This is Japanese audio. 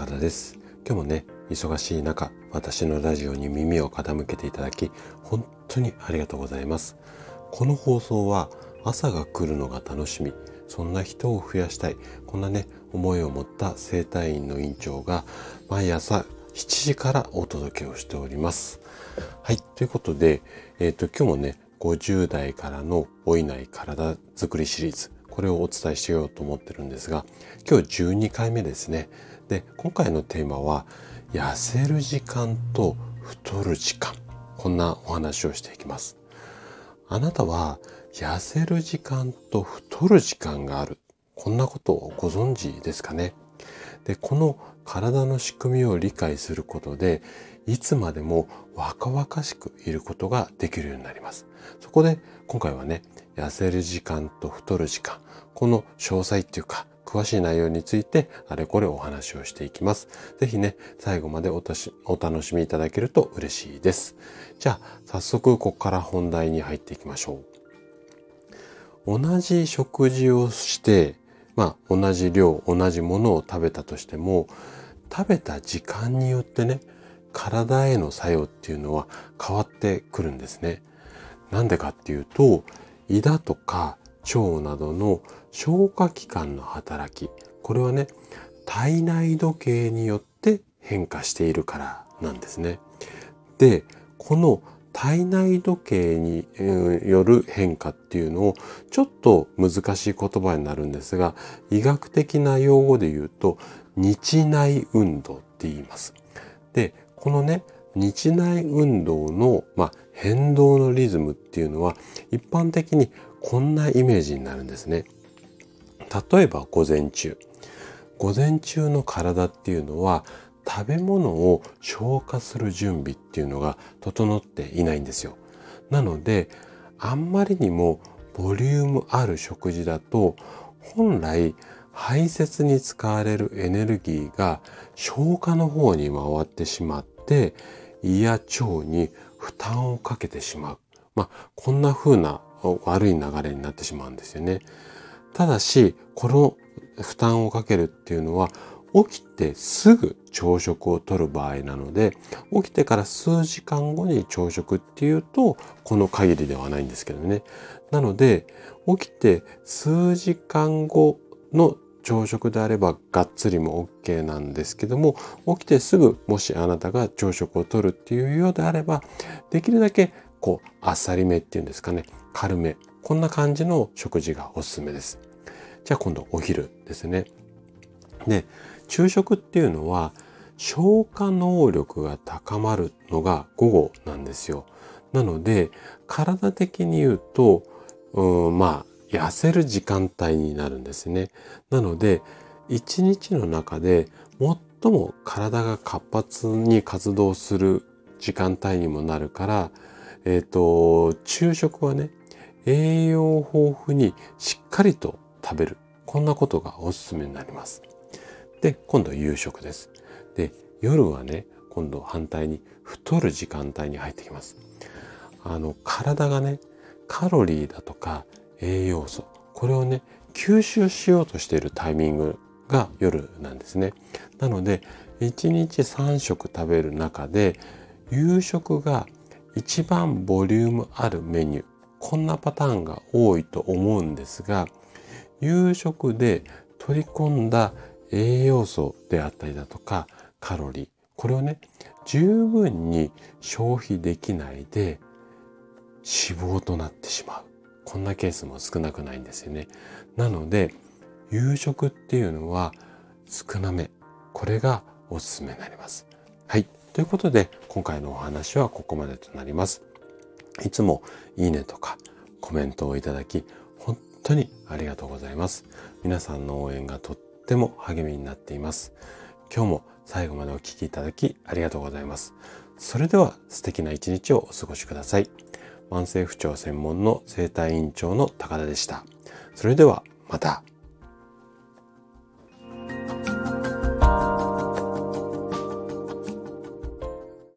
高田です。今日もね忙しい中私のラジオに耳を傾けていただき本当にありがとうございます。この放送は朝が来るのが楽しみそんな人を増やしたいこんなね思いを持った生体院の院長が毎朝7時からお届けをしております。はいということで、えっ、ー、と今日もね50代からの老いない体づくりシリーズこれをお伝えしようと思ってるんですが今日12回目ですね。で今回のテーマは痩せる時間と太る時間。こんなお話をしていきます。あなたは痩せる時間と太る時間がある。こんなことをご存知ですかね？でこの体の仕組みを理解することでいつまでも若々しくいることができるようになります。そこで今回はね痩せる時間と太る時間この詳細っていうか詳しい内容についてあれこれお話をしていきます。ぜひね、最後までお楽しみいただけると嬉しいです。じゃあ、早速ここから本題に入っていきましょう。同じ食事をして、まあ同じ量、同じものを食べたとしても、食べた時間によってね、体への作用っていうのは変わってくるんですね。なんでかっていうと、胃だとか腸などの消化器官の働きこれはね体内時計によって変化しているからなんですね。でこの体内時計による変化っていうのをちょっと難しい言葉になるんですが医学的な用語で言うと日内運動って言います。でこのね日内運動の、まあ、変動のリズムっていうのは一般的にこんなイメージになるんですね。例えば午前中。午前中の体っていうのは食べ物を消化する準備っていうのが整っていないんですよ。なのであんまりにもボリュームある食事だと本来排泄に使われるエネルギーが消化の方に回ってしまって胃や腸に負担をかけてしまう。まあ、こんな風な悪い流れになってしまうんですよね。ただし、この負担をかけるっていうのは、起きてすぐ朝食をとる場合なので、起きてから数時間後に朝食っていうと、この限りではないんですけどね。なので、起きて数時間後の朝食であればがっつりも OK なんですけども起きてすぐもしあなたが朝食をとるっていうようであればできるだけこうあっさりめっていうんですかね軽めこんな感じの食事がおすすめです。じゃあ今度お昼ですね。で昼食っていうのは消化能力が高まるのが午後なんですよ。なので体的に言うとうんまあ痩せる時間帯になるんですね。なので一日の中で最も体が活発に活動する時間帯にもなるからえっ、ー、と昼食はね栄養豊富にしっかりと食べる。こんなことがおすすめになります。で、今度夕食です。で、夜はね、今度反対に太る時間帯に入ってきます。あの、体がね、カロリーだとか栄養素、これをね、吸収しようとしているタイミングが夜なんですね。なので、1日3食食べる中で、夕食が一番ボリュームあるメニュー、こんなパターンが多いと思うんですが夕食で取り込んだ栄養素であったりだとかカロリー。これをね十分に消費できないで脂肪となってしまう。こんなケースも少なくないんですよねなので夕食っていうのは少なめこれがおすすめになりますはいということで今回のお話はここまでとなりますいつもいいねとかコメントをいただき、本当にありがとうございます。皆さんの応援がとっても励みになっています。今日も最後までお聴きいただきありがとうございます。それでは素敵な一日をお過ごしください。慢性不調専門の生体院長の高田でした。それではまた。